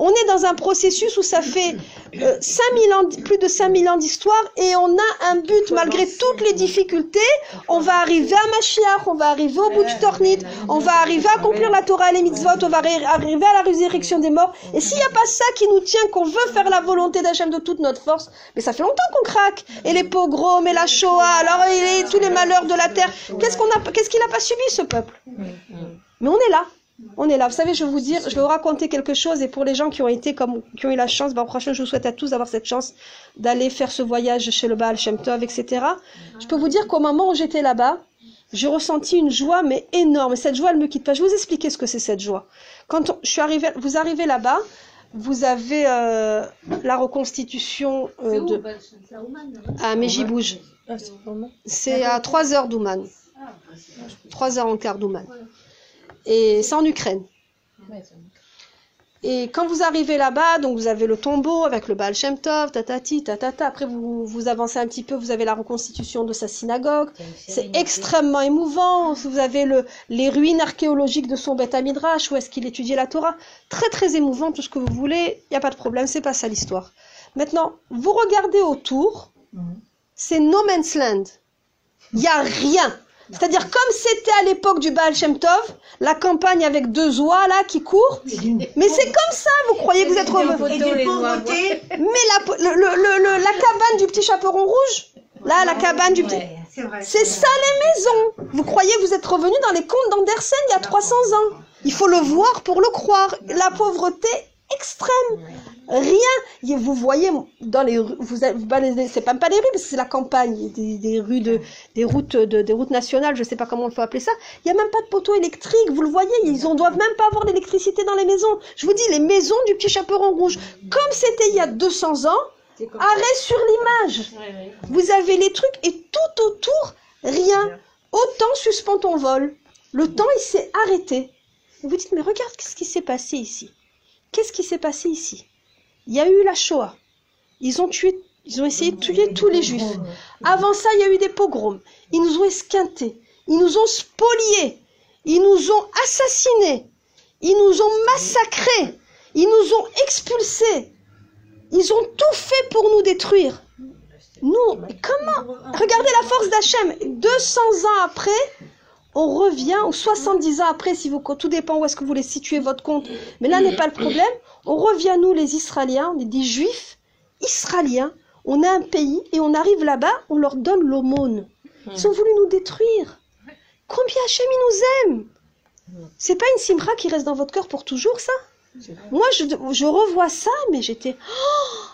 On est dans un processus où ça fait euh, 5000 ans, plus de 5000 ans d'histoire et on a un but malgré toutes les difficultés. On va arriver à Mashiach, on va arriver au bout du Tornit, on va arriver à accomplir la Torah et les mitzvot, on va arri- arriver à la résurrection des morts. Et s'il n'y a pas ça qui nous tient, qu'on veut faire la volonté d'Hachem de toute notre force, mais ça fait longtemps qu'on craque. Et les pogroms et la Shoah, alors tous les malheurs de la terre. Qu'est-ce qu'on a, qu'est-ce qu'il n'a pas subi ce peuple? Mais on est là. On est là. Vous savez, je vais vous dire, je vais vous raconter quelque chose. Et pour les gens qui ont été comme, qui ont eu la chance, bah, franchement, je vous souhaite à tous d'avoir cette chance d'aller faire ce voyage chez le Baal Shem Tov, etc. Je peux vous dire qu'au moment où j'étais là-bas, j'ai ressenti une joie, mais énorme. Et cette joie, elle me quitte pas. Je vais vous expliquer ce que c'est cette joie. Quand on- je suis arrivée, vous arrivez là-bas, vous avez euh, la reconstitution euh, de, à Mejibouj. C'est à 3 heures d'Ouman. 3 heures en quart d'Ouman. Et c'est en Ukraine. Et quand vous arrivez là-bas, donc vous avez le tombeau avec le Baal Shem Tov, tatati, tatata. Après, vous, vous avancez un petit peu, vous avez la reconstitution de sa synagogue. C'est extrêmement émouvant. Vous avez le, les ruines archéologiques de son Beth Midrash, où est-ce qu'il étudiait la Torah. Très, très émouvant, tout ce que vous voulez. Il n'y a pas de problème, c'est pas ça l'histoire. Maintenant, vous regardez autour, c'est no man's land. Il n'y a rien. C'est-à-dire comme c'était à l'époque du Baal Shem Tov, la campagne avec deux oies là qui courent. Mais c'est comme ça, vous croyez que vous êtes revenu. Mais la, le- le- la cabane du petit chaperon rouge, là, la cabane du petit... C'est ça les maisons. Vous croyez que vous êtes revenu dans les contes d'Andersen il y a 300 ans? Il faut le voir pour le croire. La pauvreté extrême. Rien. Et Vous voyez dans les rues, vous c'est même pas les rues parce que c'est la campagne, des, des rues de, des routes de, des routes nationales, je sais pas comment on peut appeler ça. Il y a même pas de poteau électrique. Vous le voyez, ils en doivent même pas avoir d'électricité dans les maisons. Je vous dis les maisons du petit chaperon rouge, comme c'était il y a 200 ans. Arrêt sur l'image. Vous avez les trucs et tout autour, rien. Autant suspend ton vol. Le temps, il s'est arrêté. Vous vous dites, mais regarde qu'est-ce qui s'est passé ici. Qu'est-ce qui s'est passé ici? Il y a eu la Shoah. Ils ont tué, ils ont essayé de tuer tous les juifs. Avant ça, il y a eu des pogroms. Ils nous ont esquintés. Ils nous ont spoliés. Ils nous ont assassinés. Ils nous ont massacrés. Ils nous ont expulsés. Ils ont tout fait pour nous détruire. Nous, comment? Regardez la force d'Hachem. 200 ans après, on revient, ou 70 ans après, si vous, tout dépend où est-ce que vous voulez situer votre compte. Mais là n'est pas le problème. On revient, nous, les Israéliens, on est des Juifs israéliens. On a un pays et on arrive là-bas, on leur donne l'aumône. Ils ont voulu nous détruire. Combien Hachem il nous aime? C'est pas une simra qui reste dans votre cœur pour toujours, ça? Moi, je, je revois ça, mais j'étais... Oh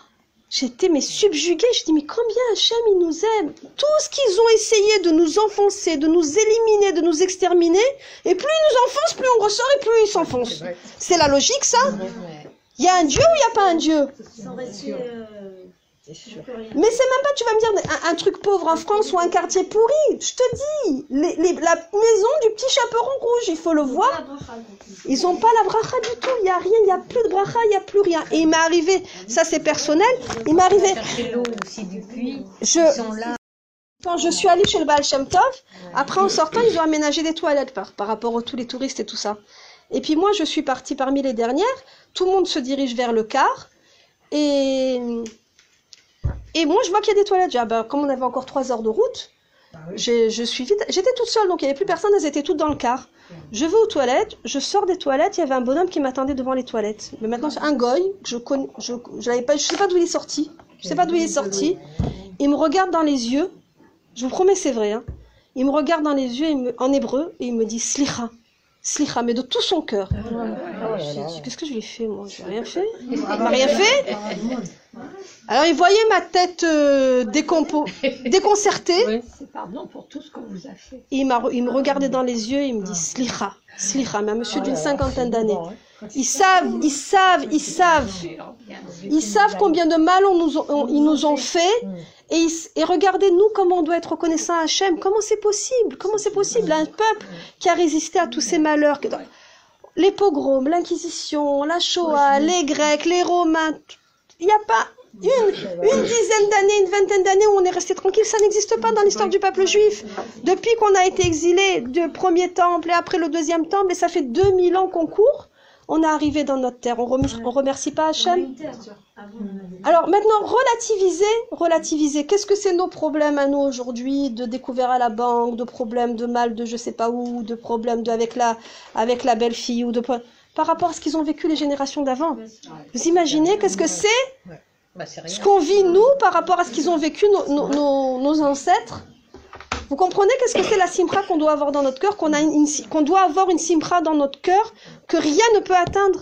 J'étais mais subjuguée, je dis mais combien Hachem il nous aime. Tout ce qu'ils ont essayé de nous enfoncer, de nous éliminer, de nous exterminer, et plus ils nous enfoncent, plus on ressort et plus ils s'enfoncent. C'est la logique ça Il y a un Dieu ou il n'y a pas un Dieu? Mais c'est même pas, tu vas me dire, un, un truc pauvre en France ou un quartier pourri. Je te dis, les- les- la maison du petit chaperon rouge, il faut le voir. Ils n'ont pas la bracha du tout. Il n'y a rien, il n'y a plus de bracha, il n'y a plus rien. Et il m'est arrivé, ça c'est personnel, il m'est arrivé. Chercher l'eau aussi du puits. Je, Ils sont là. quand je suis allée chez le Baal Shem Tov, après en sortant, ils ont aménagé des toilettes par, par rapport à tous les touristes et tout ça. Et puis moi, je suis partie parmi les dernières. Tout le monde se dirige vers le car. Et, et moi, je vois qu'il y a des toilettes. Ah ben, comme on avait encore trois heures de route, je suis vite. J'étais toute seule, donc il n'y avait plus personne. Elles étaient toutes dans le car. Je vais aux toilettes, je sors des toilettes. Il y avait un bonhomme qui m'attendait devant les toilettes. Mais maintenant, c'est un goy. Je connais. Je, je l'avais pas. Je sais pas d'où il est sorti. Je sais pas d'où il est sorti. Il me regarde dans les yeux. Je vous promets, c'est vrai. hein. Il me regarde dans les yeux il me- en hébreu et il me dit Slicha. Slicha, mais de tout son cœur. Qu'est-ce que je lui ai fait, moi Je n'ai rien fait. Il m'a rien fait. Alors, il voyait ma tête euh, décompo- *laughs* déconcertée. C'est pardon pour tout ce qu'on vous a fait. Il, m'a il me regardait dans les yeux et il me dit Slicha. Slicha, mais un monsieur d'une cinquantaine d'années. Ils savent, ils savent, ils savent. Ils savent combien de mal on nous on- ils nous ont fait. Et, ils- et regardez, nous, comment on doit être reconnaissant à Hachem. Comment c'est possible? Comment c'est possible? Un peuple qui a résisté à tous ces malheurs Les pogroms, l'Inquisition, la Shoah, les Grecs, les Romains. Il n'y a pas une, une dizaine d'années, une vingtaine d'années où on est resté tranquille. Ça n'existe pas dans l'histoire du peuple juif. Depuis qu'on a été exilé du premier temple et après le deuxième temple, et ça fait 2000 ans qu'on court, on est arrivé dans notre terre. On on remercie pas Hachem alors maintenant, relativiser, relativiser. Qu'est-ce que c'est nos problèmes à nous aujourd'hui de découvert à la banque, de problèmes de mal de je sais pas où, de problèmes de avec la avec la belle-fille ou de par rapport à ce qu'ils ont vécu les générations d'avant. Vous imaginez qu'est-ce que c'est Bah, c'est ce qu'on vit nous par rapport à ce qu'ils ont vécu nos, nos, nos- nos ancêtres? Vous comprenez qu'est-ce que c'est la simra qu'on doit avoir dans notre cœur, qu'on doit avoir une simra dans notre cœur que rien ne peut atteindre?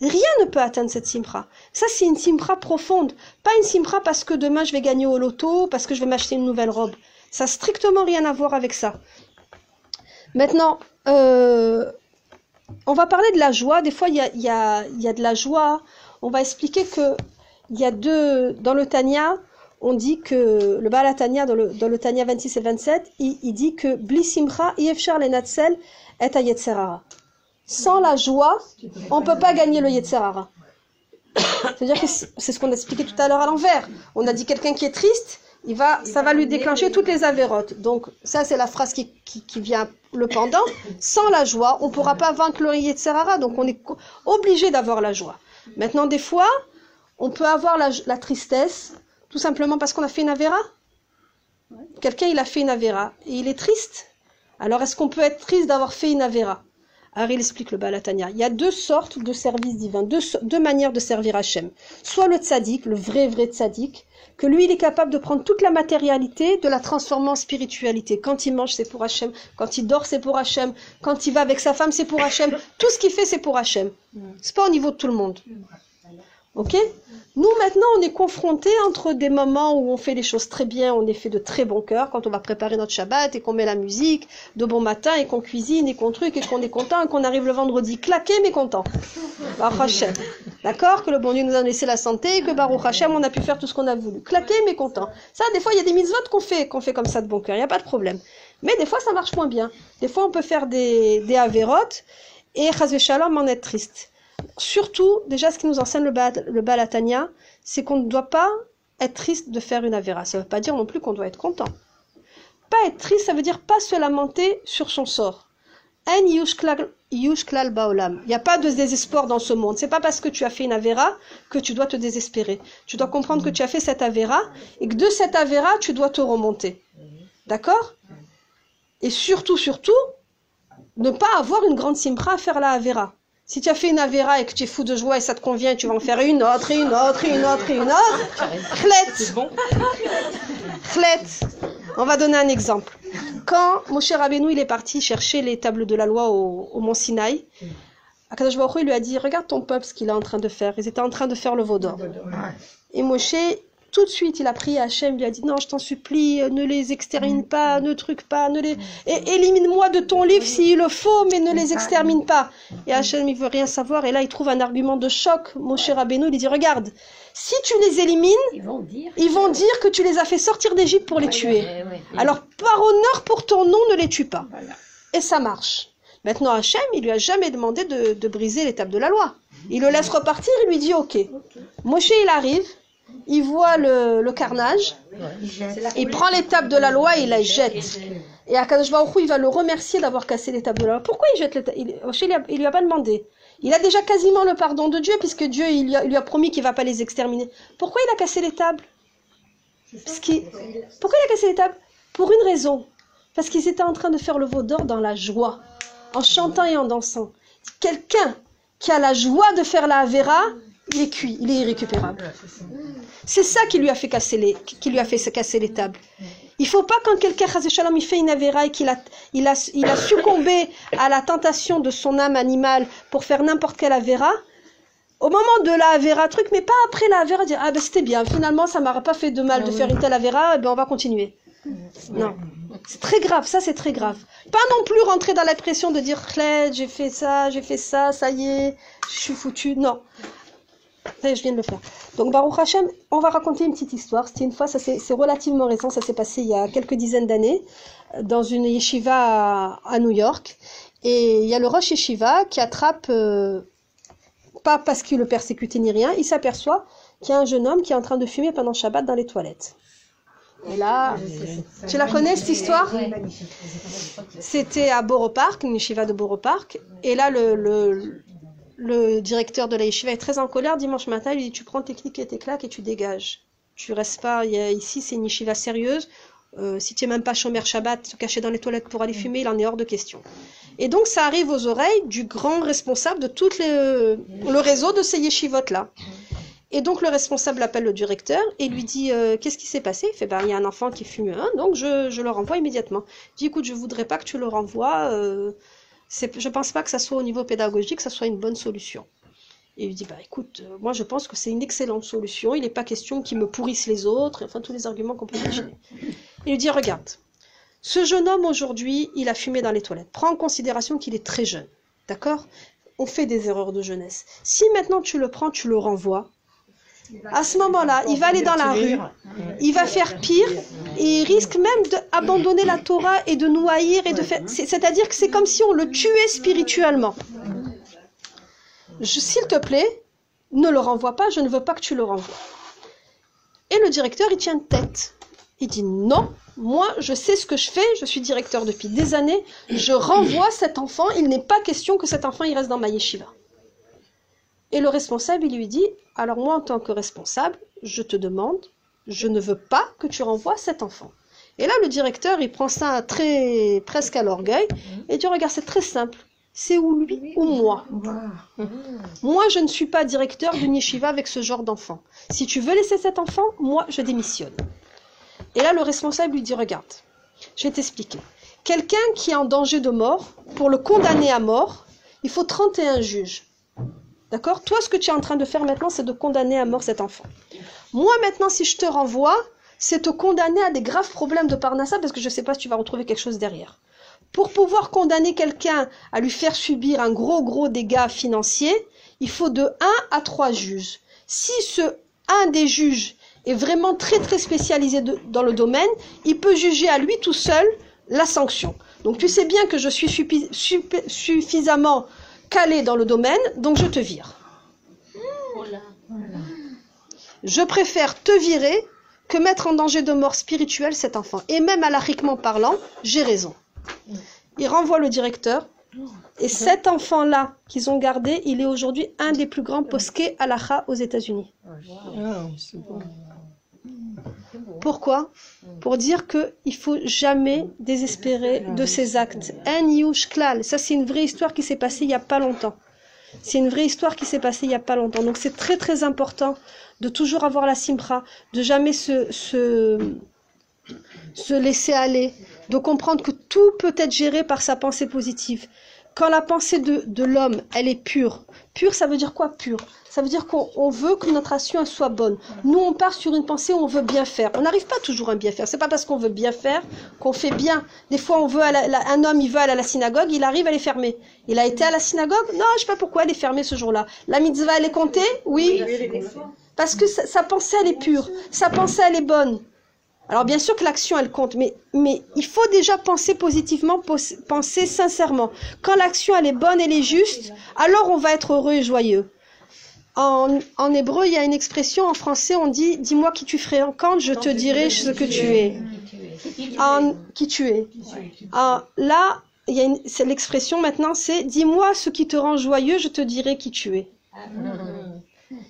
Rien ne peut atteindre cette simra. Ça, c'est une simra profonde. Pas une simra parce que demain je vais gagner au loto, parce que je vais m'acheter une nouvelle robe. Ça n'a strictement rien à voir avec ça. Maintenant, euh, on va parler de la joie. Des fois, il y a, y a- y a de la joie. On va expliquer que il y a deux. Dans le Tanya, on dit que le Baal Tanya, dans le, dans le Tanya 26 et 27, il, il dit que Bli Simcha, Yefchar Lenatzel et Ayetzerara. sans la joie, on ne peut pas gagner le Yetzerara. *coughs* C'est-à-dire que c'est ce qu'on a expliqué tout à l'heure à l'envers. On a dit quelqu'un qui est triste, il va, ça va lui déclencher toutes les avérotes. Donc ça, c'est la phrase qui, qui, qui vient le pendant. Sans la joie, on ne pourra pas vaincre le Yetzerara. Donc on est obligé d'avoir la joie. Maintenant, des fois, on peut avoir la, la tristesse tout simplement parce qu'on a fait une avéra. Quelqu'un, il a fait une avéra et il est triste. Alors, est-ce qu'on peut être triste d'avoir fait une avéra? Alors, il explique le Balatania. Il y a deux sortes de services divins, deux, manières de servir Hachem. Soit le tzaddik, le vrai, vrai tzaddik, que lui, il est capable de prendre toute la matérialité, de la transformer en spiritualité. Quand il mange, c'est pour Hachem. Quand il dort, c'est pour Hachem. Quand il va avec sa femme, c'est pour Hachem. Tout ce qu'il fait, c'est pour Hachem. C'est pas au niveau de tout le monde. Ok? Nous, maintenant, on est confrontés entre des moments où on fait les choses très bien, on est fait de très bon cœur, quand on va préparer notre Shabbat et qu'on met la musique de bon matin et qu'on cuisine et qu'on truc et qu'on est content et qu'on arrive le vendredi claqué mais content. Baruch Hashem. D'accord? Que le bon Dieu nous a laissé la santé et que Baruch Hashem, on a pu faire tout ce qu'on a voulu. Claqué mais content. Ça, des fois, il y a des mitzvot qu'on fait, qu'on fait comme ça de bon cœur, il n'y a pas de problème. Mais des fois, ça marche moins bien. Des fois, on peut faire des, des avérotes et Chazve Shalom en être triste. Surtout, déjà, ce qui nous enseigne le, Ba- le Balatania, c'est qu'on ne doit pas être triste de faire une avéra. Ça ne veut pas dire non plus qu'on doit être content. Pas être triste, ça veut dire pas se lamenter sur son sort. En yushklal baolam. Il n'y a pas de désespoir dans ce monde. C'est pas parce que tu as fait une avéra que tu dois te désespérer. Tu dois comprendre que tu as fait cette avéra et que de cette avéra, tu dois te remonter. D'accord? Et surtout, surtout, ne pas avoir une grande simpra à faire la avéra. Si tu as fait une avéra et que tu es fou de joie et ça te convient, tu vas en faire une autre, et une autre, et une autre, et une autre. Chlet. Chlet. On va donner un exemple. Quand Moshe Rabbeinu il est parti chercher les tables de la loi au, au mont Sinaï, Akadosh Baruch lui a dit regarde ton peuple ce qu'il est en train de faire. Ils étaient en train de faire le veau d'or. Et Moshe tout de suite il a prié Hachem, il lui a dit non je t'en supplie euh, ne les extermine pas, ne truc pas, ne les et élimine-moi de ton livre s'il le faut, mais ne les extermine pas. Et Hachem il veut rien savoir et là il trouve un argument de choc. Moshe Rabbeinu il lui dit regarde si tu les élimines Ils vont dire. ils vont dire que tu les as fait sortir d'Égypte pour les tuer. Alors, par honneur pour ton nom, ne les tue pas. Et ça marche. Maintenant, Hachem, il lui a jamais demandé de, de briser l'étape de la loi. Il le laisse repartir, il lui dit OK. Moshe, il arrive, il voit le, carnage, il prend l'étape de la loi et il la jette. Et Akadosh Baruch il va le remercier d'avoir cassé l'étape de la loi. Pourquoi il jette il, Moshe, il, il lui a pas demandé. Il a déjà quasiment le pardon de Dieu, puisque Dieu il lui a, promis qu'il va pas les exterminer. Pourquoi il a cassé les tables? Pourquoi il a cassé les tables? Pour une raison. Parce qu'ils étaient en train de faire le veau d'or dans la joie, en chantant et en dansant. Quelqu'un qui a la joie de faire la Avera, il est cuit, il est irrécupérable. C'est ça qui lui a fait casser les, qui lui a fait se casser les tables. Il faut pas quand quelqu'un, il fait une Avera et qu'il a, il a, il a succombé à la tentation de son âme animale pour faire n'importe quelle Avera, au moment de la Avera, truc, mais pas après la Avera, dire, ah ben c'était bien, finalement ça m'aurait pas fait de mal de faire une telle Avera, eh ben on va continuer. Non. C'est très grave, ça c'est très grave. Pas non plus rentrer dans la pression de dire j'ai fait ça, j'ai fait ça, ça y est, je suis foutu. Non. Ça je viens de le faire. Donc Baruch Hashem, on va raconter une petite histoire. C'était une fois, ça c'est relativement récent, ça s'est passé il y a quelques dizaines d'années, euh, dans une yeshiva à, à New York. Et il y a le Rosh Yeshiva qui attrape, euh, pas parce qu'il le persécutait ni rien, il s'aperçoit qu'il y a un jeune homme qui est en train de fumer pendant Shabbat dans les toilettes. Et là, tu la connais cette histoire? C'était à Borough Park, une yeshiva de Borough Park. Et là, le, le, le directeur de la yeshiva est très en colère. Dimanche matin, il lui dit Tu prends tes clics et tes claques et tu dégages. Tu restes pas. ici, c'est une yeshiva sérieuse. Euh, si tu n'es même pas Shomer Shabbat, te cacher dans les toilettes pour aller fumer, il en est hors de question. Et donc, ça arrive aux oreilles du grand responsable de tout le réseau de ces yeshivot-là. Et donc le responsable appelle le directeur et lui dit euh, qu'est-ce qui s'est passé? Il fait bah il y a un enfant qui fume un, donc je, je le renvoie immédiatement. Il dit écoute je voudrais pas que tu le renvoies, euh, je pense pas que ça soit au niveau pédagogique, que ça soit une bonne solution. Et il lui dit bah écoute euh, moi je pense que c'est une excellente solution, il n'est pas question qu'ils me pourrissent les autres, enfin tous les arguments qu'on peut imaginer. Il lui dit regarde, ce jeune homme aujourd'hui il a fumé dans les toilettes. Prends en considération qu'il est très jeune, d'accord? On fait des erreurs de jeunesse. Si maintenant tu le prends, tu le renvoies À ce moment-là, il va aller dans la rue, il va faire pire et il risque même d'abandonner la Torah et de nous haïr et de faire. c'est- C'est-à-dire que c'est comme si on le tuait spirituellement. S'il te plaît, ne le renvoie pas, je ne veux pas que tu le renvoies. Et le directeur, il tient tête. Il dit non, moi je sais ce que je fais, je suis directeur depuis des années, je renvoie cet enfant, il n'est pas question que cet enfant il reste dans ma yeshiva. Et le responsable, il lui dit, alors moi en tant que responsable, je te demande, je ne veux pas que tu renvoies cet enfant. Et là, le directeur, il prend ça très presque à l'orgueil et dit, regarde, c'est très simple. C'est ou lui ou moi. Moi, je ne suis pas directeur d'une yeshiva avec ce genre d'enfant. Si tu veux laisser cet enfant, moi, je démissionne. Et là, le responsable lui dit, regarde, je vais t'expliquer. Quelqu'un qui est en danger de mort, pour le condamner à mort, il faut 31 juges. D'accord? Toi, ce que tu es en train de faire maintenant, c'est de condamner à mort cet enfant. Moi, maintenant, si je te renvoie, c'est te condamner à des graves problèmes de parnassa, parce que je ne sais pas si tu vas retrouver quelque chose derrière. Pour pouvoir condamner quelqu'un à lui faire subir un gros, gros dégât financier, il faut de 1 à 3 juges. Si ce un des juges est vraiment très, très spécialisé dans le domaine, il peut juger à lui tout seul la sanction. Donc tu sais bien que je suis suffisamment calé dans le domaine, donc je te vire. Je préfère te virer que mettre en danger de mort spirituelle cet enfant. Et même alariquement parlant, j'ai raison. Il renvoie le directeur. Et cet enfant-là qu'ils ont gardé, il est aujourd'hui un des plus grands posquets alaha aux États-Unis. Pourquoi Pour dire qu'il faut jamais désespérer de ces actes. Ça, c'est une vraie histoire qui s'est passée il n'y a pas longtemps. C'est une vraie histoire qui s'est passée il n'y a pas longtemps. Donc c'est très très important de toujours avoir la simra, de jamais se, se, se laisser aller, de comprendre que tout peut être géré par sa pensée positive. Quand la pensée de, de l'homme, elle est pure. Pure, ça veut dire quoi pure Ça veut dire qu'on on veut que notre action soit bonne. Nous, on part sur une pensée où on veut bien faire. On n'arrive pas toujours à bien faire. C'est pas parce qu'on veut bien faire qu'on fait bien. Des fois, on veut à la- la- un homme, il veut aller à la synagogue, il arrive, elle est fermée. Il a été à la synagogue? Non, je sais pas pourquoi elle est fermée ce jour-là. La mitzvah, elle est comptée? Oui. Parce que sa, sa pensée, elle est pure. Sa pensée, elle est bonne. Alors bien sûr que l'action, elle compte, mais, mais il faut déjà penser positivement, pos- penser sincèrement. Quand l'action, elle est bonne, elle est juste, alors on va être heureux et joyeux. En, en hébreu, il y a une expression, en français, on dit « Dis-moi qui tu fréquentes, je te dirai ce que tu es. » En, qui tu es. En- là, il y a c'est l'expression maintenant, c'est « Dis-moi ce qui te rend joyeux, je te dirai qui tu es. »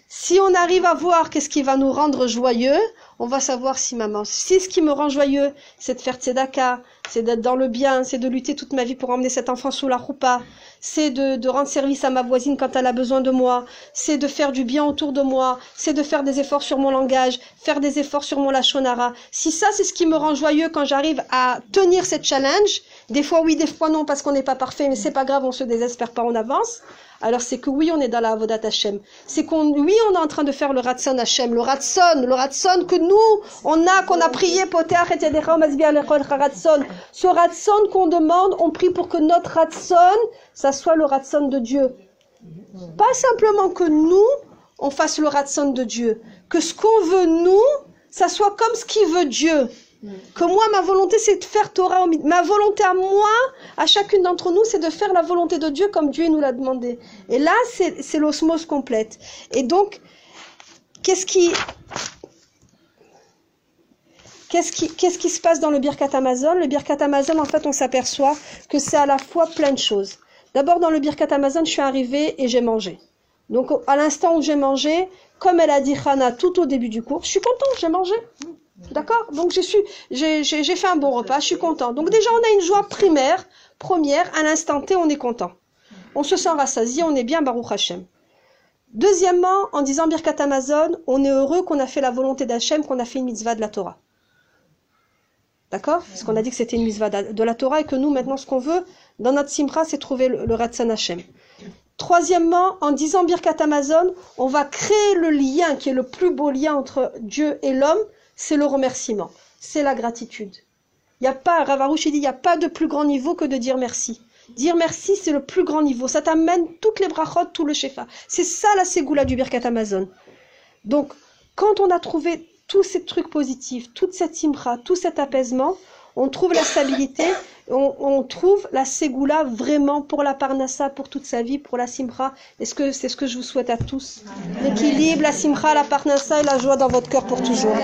Si on arrive à voir qu'est-ce qui va nous rendre joyeux, on va savoir si maman, si ce qui me rend joyeux, c'est de faire tzedaka, c'est d'être dans le bien, c'est de lutter toute ma vie pour emmener cet enfant sous la roupa, c'est de, de rendre service à ma voisine quand elle a besoin de moi, c'est de faire du bien autour de moi, c'est de faire des efforts sur mon langage, faire des efforts sur mon lachonara. Si ça, c'est ce qui me rend joyeux quand j'arrive à tenir cette challenge, des fois oui, des fois non, parce qu'on n'est pas parfait, mais c'est pas grave, on se désespère pas, on avance. Alors c'est que oui, on est dans la Avodat Hashem. C'est qu'on, oui, on est en train de faire le Ratson Hashem, le Ratson, le Ratson que nous, on a, qu'on a prié, Poteach et. Ce Ratson qu'on demande, on prie pour que notre Ratson, ça soit le Ratson de Dieu. Pas simplement que nous, on fasse le Ratson de Dieu. Que ce qu'on veut nous, ça soit comme ce qu'il veut Dieu. Que moi, ma volonté, c'est de faire Torah. Ma volonté à moi, à chacune d'entre nous, c'est de faire la volonté de Dieu comme Dieu nous l'a demandé. Et là, c'est l'osmose complète. Et donc, qu'est-ce qui, qu'est-ce qui, qu'est-ce qui se passe dans le Birkat Amazon? Le Birkat Amazon, en fait, on s'aperçoit que c'est à la fois plein de choses. D'abord, dans le Birkat Amazon, je suis arrivée et j'ai mangé. Donc, à l'instant où j'ai mangé, comme elle a dit Hana tout au début du cours, je suis contente, j'ai mangé. D'accord? Donc, j'ai fait un bon repas, je suis contente. Donc, déjà, on a une joie primaire, première, à l'instant T, on est content. On se sent rassasié, on est bien Baruch Hashem. Deuxièmement, en disant Birkat Amazon, on est heureux qu'on a fait la volonté d'Hachem, qu'on a fait une mitzvah de la Torah. D'accord? Parce qu'on a dit que c'était une mitzvah de la Torah et que nous, maintenant, ce qu'on veut, dans notre simra, c'est trouver le, le Ratsan Hashem. Troisièmement, en disant Birkat Amazon, on va créer le lien qui est le plus beau lien entre Dieu et l'homme, c'est le remerciement, c'est la gratitude. Il n'y a pas, Ravarouche dit, il n'y a pas de plus grand niveau que de dire merci. Dire merci, c'est le plus grand niveau. Ça t'amène toutes les brachot, tout le shefa. C'est ça la ségoula du Birkat Amazon. Donc, quand on a trouvé tous ces trucs positifs, toute cette simra, tout cet apaisement, on trouve la stabilité, on, on trouve la ségoula vraiment pour la parnassa, pour toute sa vie, pour la simra. Est-ce que c'est ce que je vous souhaite à tous? L'équilibre, la simra, la parnassa et la joie dans votre cœur pour toujours.